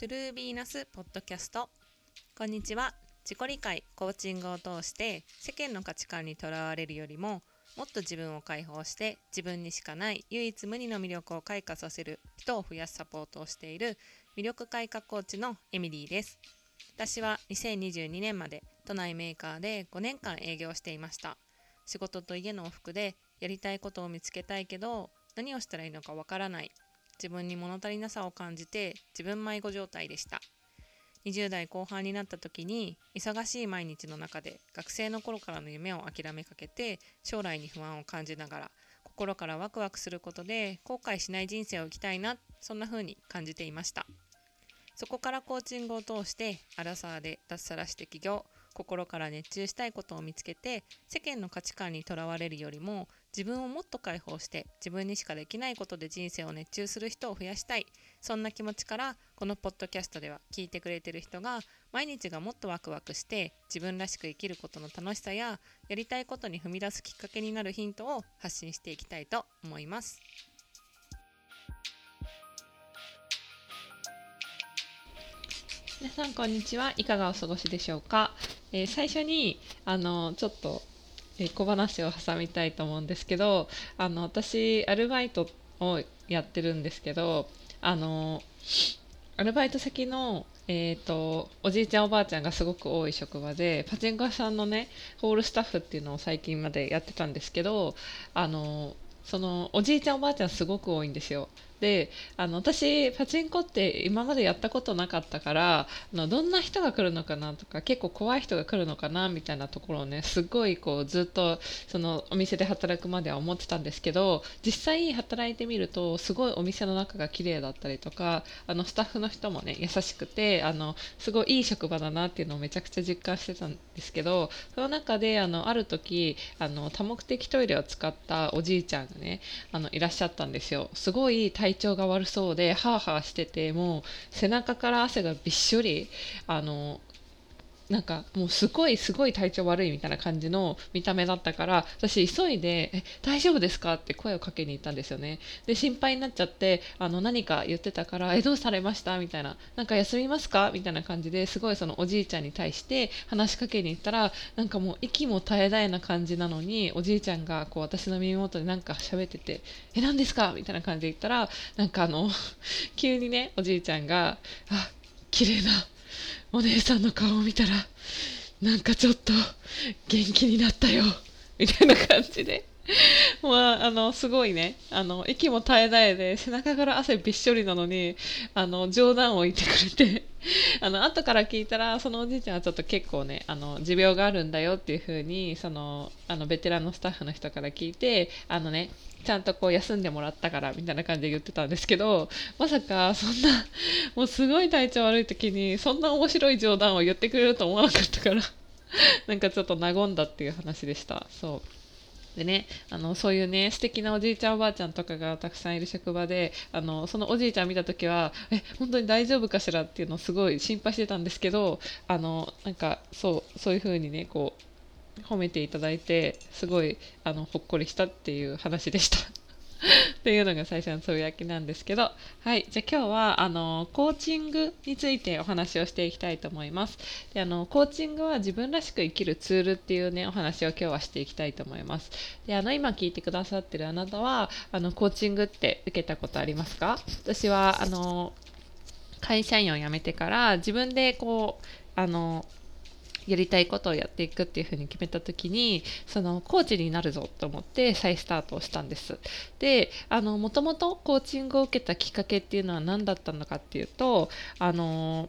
トゥルービーナスポッドキャスト。こんにちは。自己理解コーチングを通して世間の価値観にとらわれるよりももっと自分を解放して自分にしかない唯一無二の魅力を開花させる人を増やすサポートをしている魅力開花コーチのエミリーです。私は2022年まで都内メーカーで5年間営業していました。仕事と家の往復でやりたいことを見つけたいけど何をしたらいいのかわからない自分に物足りなさを感じて自分迷子状態でした。20代後半になった時に忙しい毎日の中で学生の頃からの夢を諦めかけて将来に不安を感じながら心からワクワクすることで後悔しない人生を生きたいなそんな風に感じていました。そこからコーチングを通してアラサーで脱サラして起業心から熱中したいことを見つけて世間の価値観にとらわれるよりも自分をもっと解放して自分にしかできないことで人生を熱中する人を増やしたい。そんな気持ちからこのポッドキャストでは聞いてくれてる人が毎日がもっとワクワクして自分らしく生きることの楽しさややりたいことに踏み出すきっかけになるヒントを発信していきたいと思います。皆さんこんにちは。いかがお過ごしでしょうか、えー、最初にあのちょっと、小話を挟みたいと思うんですけどあの私アルバイトをやってるんですけどあのアルバイト先のえーと、おじいちゃんおばあちゃんがすごく多い職場でパチンコ屋さんのねホールスタッフっていうのを最近までやってたんですけどあのそのおじいちゃんおばあちゃんすごく多いんですよ。であの私パチンコって今までやったことなかったからあのどんな人が来るのかなとか結構怖い人が来るのかなみたいなところをねすごいこうずっとそのお店で働くまでは思ってたんですけど実際働いてみるとすごいお店の中が綺麗だったりとかあのスタッフの人もね優しくてあのすごいいい職場だなっていうのをめちゃくちゃ実感してたんですけどその中であのある時あの多目的トイレを使ったおじいちゃんがねあのいらっしゃったんですよ。すごい体体調が悪そうでハーハーしててもう背中から汗がびっしょりあのなんかもうすごいすごい体調悪いみたいな感じの見た目だったから私急いで「え大丈夫ですか?」って声をかけに行ったんですよねで心配になっちゃってあの何か言ってたから「えどうされました?」みたいな「なんか休みますか?」みたいな感じですごいそのおじいちゃんに対して話しかけに行ったらなんかもう息も絶え絶えな感じなのにおじいちゃんがこう私の耳元でなんか喋ってて「え何ですか?」みたいな感じで言ったらなんかあの 急にねおじいちゃんが「あ綺麗なお姉さんの顔を見たらなんかちょっと元気になったよみたいな感じで。まあ、あのすごいね。あの息も絶え絶えで背中から汗びっしょりなのにあの冗談を言ってくれて。あの後から聞いたらそのおじいちゃんはちょっと結構ねあの持病があるんだよっていう風にそのあのベテランのスタッフの人から聞いてあのねちゃんとこう休んでもらったからみたいな感じで言ってたんですけどまさかそんなもうすごい体調悪い時にそんな面白い冗談を言ってくれると思わなかったからなんかちょっと和んだっていう話でした。そう。でねあのそういうね素敵なおじいちゃんおばあちゃんとかがたくさんいる職場であのそのおじいちゃん見た時はえ本当に大丈夫かしらっていうのをすごい心配してたんですけどあのなんかそうそういう風にねこう褒めていただいてすごいあのほっこりしたっていう話でした。っていうのが最初のつぶやきなんですけど、はい、じゃあ今日はあのコーチングについてお話をしていきたいと思います。であのコーチングは自分らしく生きるツールっていうねお話を今日はしていきたいと思います。であの今聞いてくださってるあなたはあのコーチングって受けたことありますか？私はあの会社員を辞めてから自分でこうあのやりたいことをやっていくっていうふうに決めた時にそのコーチになるぞと思って再スタートをしたんです。でもともとコーチングを受けたきっかけっていうのは何だったのかっていうとあの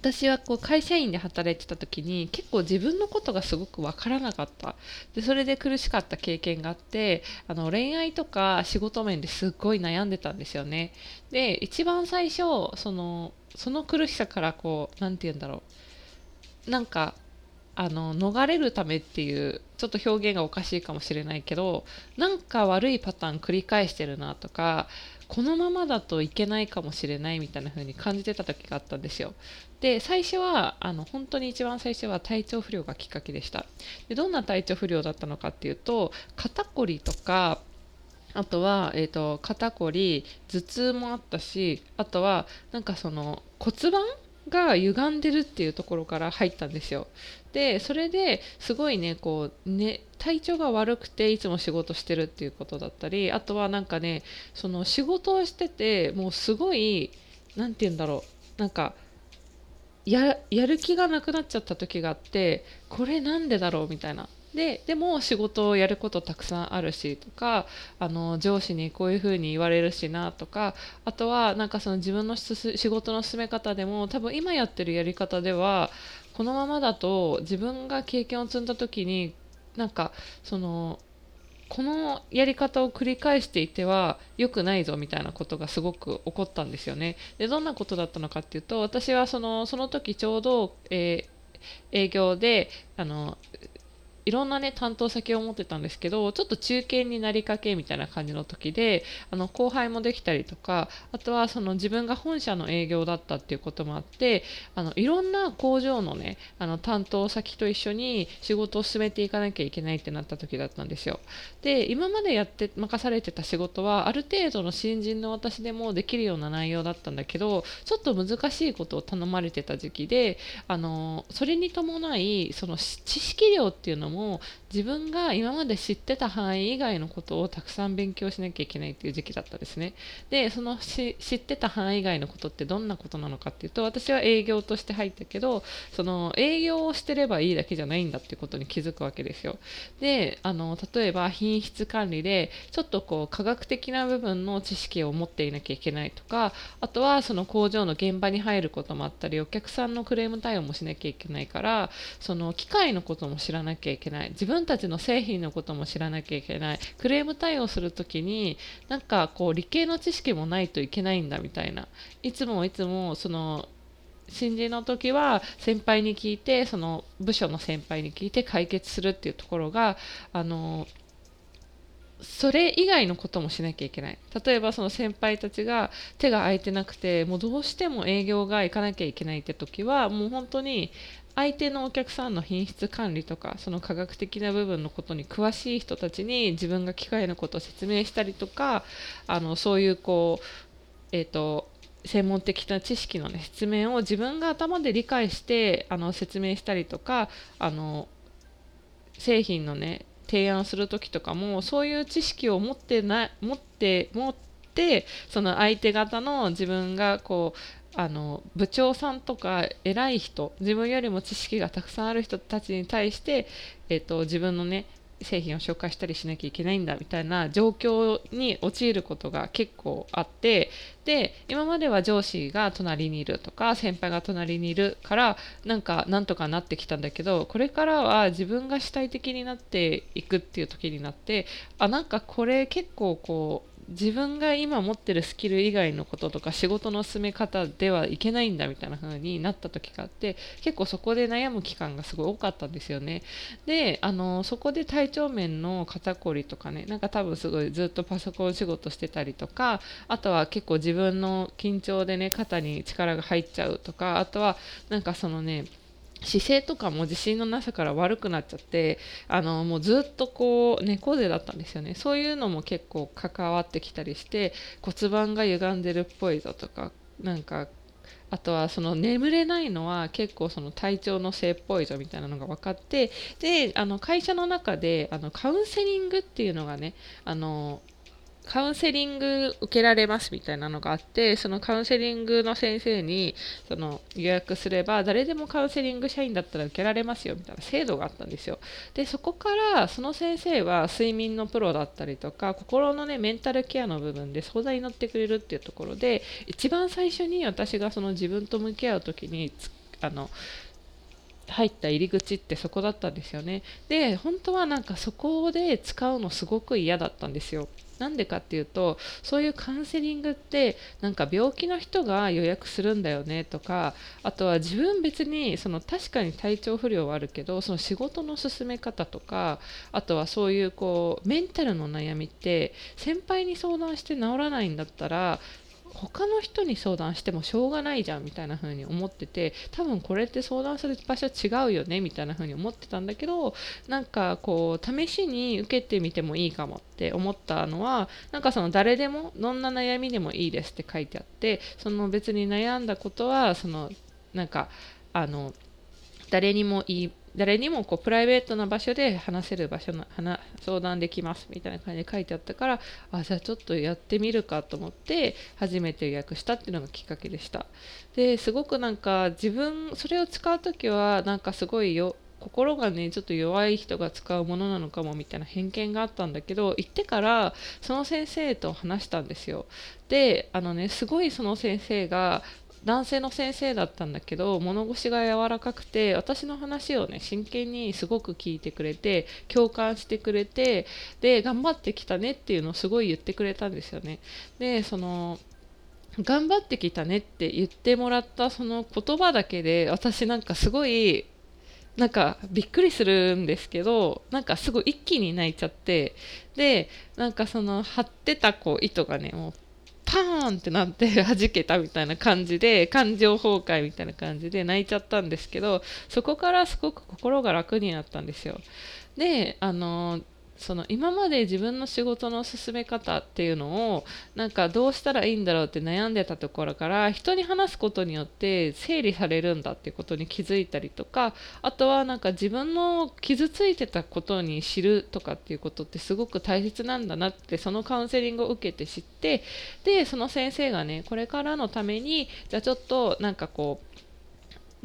私はこう会社員で働いてた時に結構自分のことがすごく分からなかった。でそれで苦しかった経験があってあの恋愛とか仕事面ですっごい悩んでたんですよね。で一番最初そのその苦しさからこう何て言うんだろう。なんかあの逃れるためっていうちょっと表現がおかしいかもしれないけどなんか悪いパターン繰り返してるなとかこのままだといけないかもしれないみたいな風に感じてた時があったんですよ。で最初はあの本当に一番最初は体調不良がきっかけでした。でどんな体調不良だったのかっていうと肩こりとかあとは、えーと、肩こり頭痛もあったしあとはなんかその骨盤が歪んでるっていうところから入ったんですよ。でそれですごいねこうね体調が悪くていつも仕事してるっていうことだったりあとはなんかねその仕事をしててもうすごい何て言うんだろうなんかやる気がなくなっちゃった時があってこれなんでだろうみたいなででも仕事をやることたくさんあるしとかあの上司にこういうふうに言われるしなとかあとはなんかその自分の仕事の進め方でも多分今やってるやり方ではこのままだと自分が経験を積んだ時になんかそのこのやり方を繰り返していては良くないぞみたいなことがすごく起こったんですよね。でどんなことだったのかっていうと私はそのその時ちょうど、えー、営業であのいろんなね担当先を持ってたんですけどちょっと中堅になりかけみたいな感じの時であの後輩もできたりとかあとはその自分が本社の営業だったっていうこともあってあのいろんな工場のねあの担当先と一緒に仕事を進めていかなきゃいけないってなった時だったんですよ。で今までやって任されてた仕事はある程度の新人の私でもできるような内容だったんだけどちょっと難しいことを頼まれてた時期であのそれに伴いその知識量っていうのもも自分が今まで知ってた範囲以外のことをたくさん勉強しなきゃいけないっていう時期だったんですね。でその知ってた範囲以外のことってどんなことなのかっていうと私は営業として入ったけどその営業をしてればいいだけじゃないんだっていうことに気づくわけですよ。であの例えば品質管理でちょっとこう科学的な部分の知識を持っていなきゃいけないとかあとはその工場の現場に入ることもあったりお客さんのクレーム対応もしなきゃいけないからその機械のことも知らなきゃいけない自分たちの製品のことも知らなきゃいけない。クレーム対応する時になんかこう理系の知識もないといけないんだみたいな。いつもいつもその新人の時は先輩に聞いてその部署の先輩に聞いて解決するっていうところがあのそれ以外のこともしなきゃいけない。例えばその先輩たちが手が空いてなくてもうどうしても営業が行かなきゃいけないって時はもう本当に相手のお客さんの品質管理とかその科学的な部分のことに詳しい人たちに自分が機械のことを説明したりとかあのそういうこうえっ、ー、と専門的な知識の、ね、説明を自分が頭で理解してあの説明したりとかあの製品のね提案する時とかもそういう知識を持ってな持って持ってその相手方の自分がこうあの部長さんとか偉い人自分よりも知識がたくさんある人たちに対して、えーと、自分のね製品を紹介したりしなきゃいけないんだみたいな状況に陥ることが結構あってで今までは上司が隣にいるとか先輩が隣にいるからなんかなんとかなってきたんだけどこれからは自分が主体的になっていくっていう時になってあなんかこれ結構こう自分が今持ってるスキル以外のこととか仕事の進め方ではいけないんだみたいな風になった時があって結構そこで悩む期間がすごい多かったんですよね。であのそこで体調面の肩こりとかねなんか多分すごいずっとパソコン仕事してたりとかあとは結構自分の緊張でね肩に力が入っちゃうとかあとはなんかそのね姿勢とかも自信のなさから悪くなっちゃってあのもうずっとこう猫背だったんですよね。そういうのも結構関わってきたりして骨盤が歪んでるっぽいぞとかなんかあとはその眠れないのは結構その体調のせいっぽいぞみたいなのが分かってであの会社の中であのカウンセリングっていうのがねあのカウンセリング受けられますみたいなのがあってそのカウンセリングの先生にその予約すれば誰でもカウンセリング社員だったら受けられますよみたいな制度があったんですよ。でそこからその先生は睡眠のプロだったりとか心のねメンタルケアの部分で相談に乗ってくれるっていうところで一番最初に私がその自分と向き合う時にあの入った入り口ってそこだったんですよね。で本当はなんかそこで使うのすごく嫌だったんですよ。なんでかっていうとそういうカウンセリングってなんか病気の人が予約するんだよねとかあとは自分別にその確かに体調不良はあるけどその仕事の進め方とかあとはそういうこうメンタルの悩みって先輩に相談して治らないんだったら他の人に相談してもしょうがないじゃんみたいな風に思ってて多分これって相談する場所違うよねみたいな風に思ってたんだけどなんかこう試しに受けてみてもいいかもって思ったのはなんかその誰でもどんな悩みでもいいですって書いてあってその別に悩んだことはそのなんかあの誰にもいい誰にもこうプライベートな場所で話せる場所の話相談できますみたいな感じで書いてあったからあじゃあちょっとやってみるかと思って初めて予約したっていうのがきっかけでした。ですごくなんか自分それを使う時はなんかすごいよ心がねちょっと弱い人が使うものなのかもみたいな偏見があったんだけど行ってからその先生と話したんですよ。であのねすごいその先生が男性の先生だったんだけど物腰が柔らかくて私の話をね真剣にすごく聞いてくれて共感してくれてで頑張ってきたねっていうのをすごい言ってくれたんですよね。でその頑張ってきたねって言ってもらったその言葉だけで私なんかすごいなんかびっくりするんですけどなんかすごい一気に泣いちゃってでなんかその張ってたこう糸がねもうパーンってなって 弾けたみたいな感じで感情崩壊みたいな感じで泣いちゃったんですけどそこからすごく心が楽になったんですよ。であのその今まで自分の仕事の進め方っていうのをなんかどうしたらいいんだろうって悩んでたところから人に話すことによって整理されるんだっていうことに気づいたりとかあとはなんか自分の傷ついてたことに知るとかっていうことってすごく大切なんだなってそのカウンセリングを受けて知ってでその先生がねこれからのためにじゃあちょっとなんかこう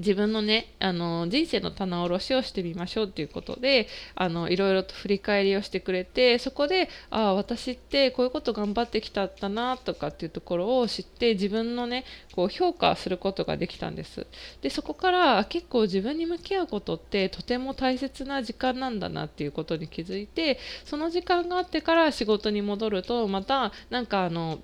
自分のねあの人生の棚卸しをしてみましょうっていうことであのいろいろと振り返りをしてくれてそこでああ私ってこういうこと頑張ってきたんだなとかっていうところを知って自分のねこう評価することができたんです。でそこから結構自分に向き合うことってとても大切な時間なんだなっていうことに気づいてその時間があってから仕事に戻るとまたなんかあの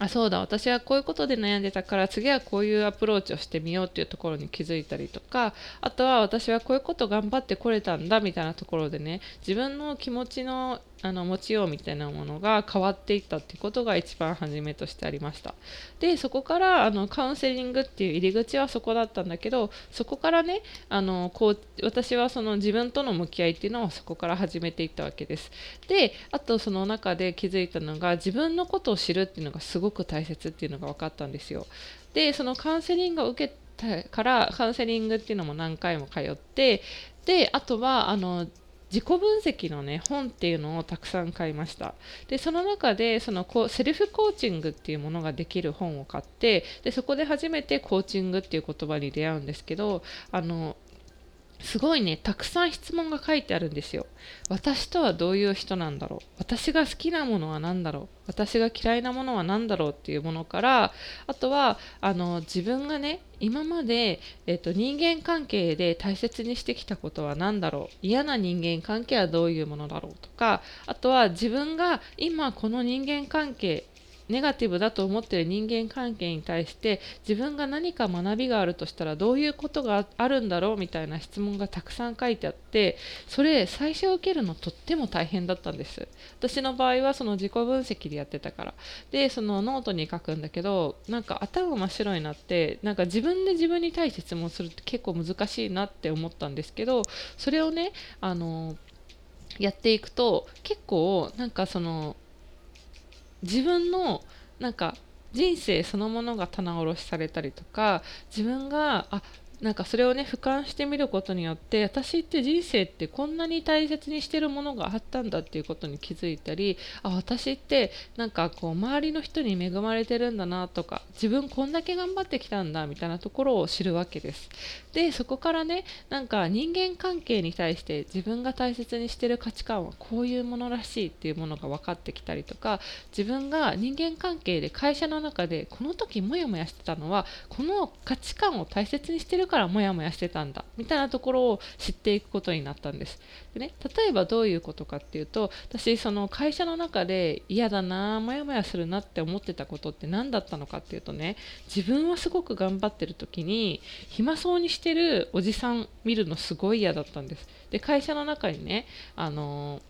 あそうだ。私はこういうことで悩んでたから次はこういうアプローチをしてみようっていうところに気づいたりとかあとは私はこういうこと頑張ってこれたんだみたいなところでね自分の気持ちのあの持ちようみたいなものが変わっていったってことが一番初めとしてありました。でそこからあのカウンセリングっていう入り口はそこだったんだけどそこからねあのこう私はその自分との向き合いっていうのをそこから始めていったわけです。であとその中で気づいたのが自分のことを知るっていうのがすごく大切っていうのが分かったんですよ。でそのカウンセリングを受けたからカウンセリングっていうのも何回も通ってであとはあの自己分析のね本っていうのをたくさん買いました。でその中でそのこセルフコーチングっていうものができる本を買ってでそこで初めてコーチングっていう言葉に出会うんですけどあのすごいねたくさん質問が書いてあるんですよ。私とはどういう人なんだろう。私が好きなものは何だろう。私が嫌いなものは何だろうっていうものからあとはあの自分がね今まで、えーと、人間関係で大切にしてきたことは何だろう。嫌な人間関係はどういうものだろうとかあとは自分が今この人間関係ネガティブだと思っている人間関係に対して自分が何か学びがあるとしたらどういうことがあるんだろうみたいな質問がたくさん書いてあってそれ最初受けるのとっても大変だったんです。私の場合はその自己分析でやってたから。でそのノートに書くんだけどなんか頭真っ白になってなんか自分で自分に対して質問するって結構難しいなって思ったんですけどそれをねあのやっていくと結構なんかその自分のなんか人生そのものが棚卸しされたりとか自分があなんかそれをね俯瞰してみることによって私って人生ってこんなに大切にしてるものがあったんだっていうことに気づいたりあ私ってなんかこう周りの人に恵まれてるんだなとか自分こんだけ頑張ってきたんだみたいなところを知るわけです。でそこからねなんか人間関係に対して自分が大切にしてる価値観はこういうものらしいっていうものが分かってきたりとか自分が人間関係で会社の中でこの時モヤモヤしてたのはこの価値観を大切にしてるからモヤモヤしてたんだみたいなところを知っていくことになったんです。でね、例えばどういうことかっていうと私その会社の中で嫌だなモヤモヤするなって思ってたことって何だったのかっていうとね自分はすごく頑張ってる時に暇そうにしてるおじさん見るのすごい嫌だったんです。で会社の中にねあの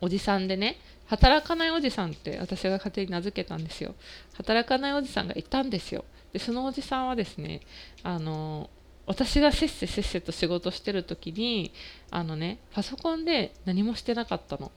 おじさんでね働かないおじさんって私が勝手に名付けたんですよ働かないおじさんがいたんですよでそのおじさんはですねあの私がせっせせっせと仕事してる時にあのねパソコンで何もしてなかったの。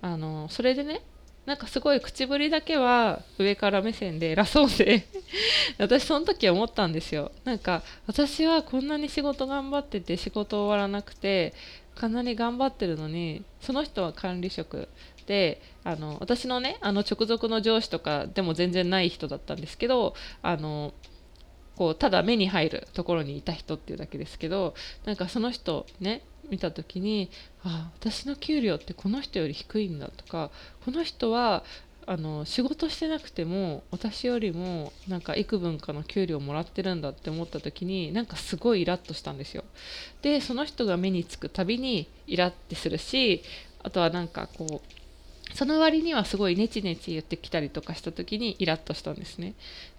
あのそれでねなんかすごい口ぶりだけは上から目線で偉そうで 私その時思ったんですよ。なんか私はこんなに仕事頑張ってて仕事終わらなくてかなり頑張ってるのにその人は管理職。であの私のねあの直属の上司とかでも全然ない人だったんですけどあのこうただ目に入るところにいた人っていうだけですけどなんかその人ね見た時にあ私の給料ってこの人より低いんだとかこの人はあの仕事してなくても私よりもなんか幾分かの給料もらってるんだって思った時になんかすごいイラッとしたんですよ。でその人が目につくたびにイラってするしあとはなんかこうその割にはすごいネチネチ言ってきたりとかした時にイラッとしたんですね。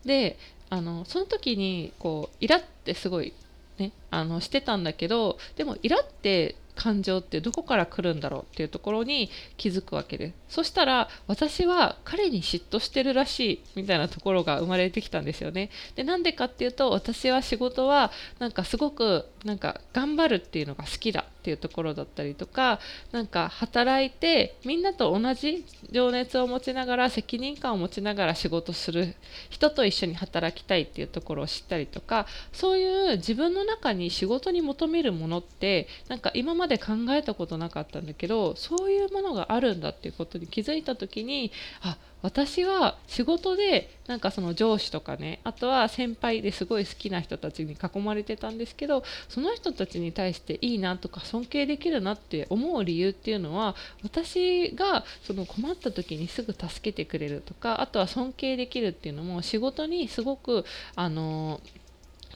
であのその時にこうイラってすごいねあのしてたんだけどでもイラって感情ってどこから来るんだろうっていうところに気づくわけですそしたら私は彼に嫉妬してるらしいみたいなところが生まれてきたんですよね。でなんでかっていうと私は仕事はなんかすごくなんか頑張るっていうのが好きだ。っていうところだったりとかなんか働いてみんなと同じ情熱を持ちながら責任感を持ちながら仕事する人と一緒に働きたいっていうところを知ったりとかそういう自分の中に仕事に求めるものってなんか今まで考えたことなかったんだけどそういうものがあるんだっていうことに気づいた時にあ私は仕事でなんかその上司とかねあとは先輩ですごい好きな人たちに囲まれてたんですけどその人たちに対していいなとか尊敬できるなって思う理由っていうのは私がその困った時にすぐ助けてくれるとかあとは尊敬できるっていうのも仕事にすごくあの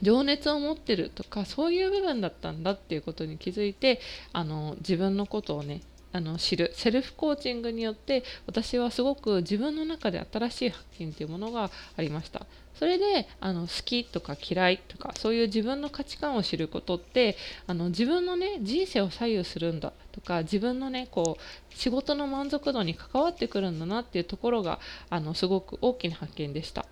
情熱を持ってるとかそういう部分だったんだっていうことに気づいてあの自分のことをねあの知る。セルフコーチングによって私はすごく自分の中で新しい発見というものがありました。それであの好きとか嫌いとかそういう自分の価値観を知ることってあの自分のね人生を左右するんだとか自分のねこう仕事の満足度に関わってくるんだなっていうところがあのすごく大きな発見でした。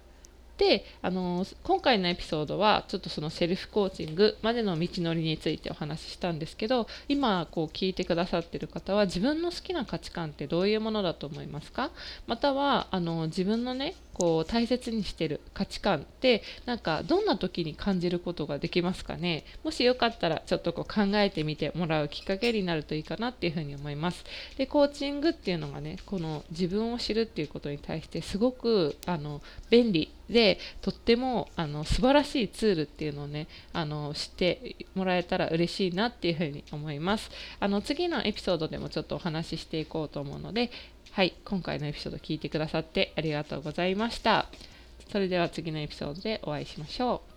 であの今回のエピソードはちょっとそのセルフコーチングまでの道のりについてお話ししたんですけど今こう聞いてくださってる方は自分の好きな価値観ってどういうものだと思いますか？またはあの自分のねこう大切にしてる価値観ってなんかどんな時に感じることができますかね？もしよかったらちょっとこう考えてみてもらうきっかけになるといいかなっていうふうに思います。でコーチングっていうのがねこの自分を知るっていうことに対してすごくあの便利でとってもあの素晴らしいツールっていうのをねあの知ってもらえたら嬉しいなっていうふうに思います。あの次のエピソードでもちょっとお話ししていこうと思うのではい今回のエピソード聞いてくださってありがとうございました。それでは次のエピソードでお会いしましょう。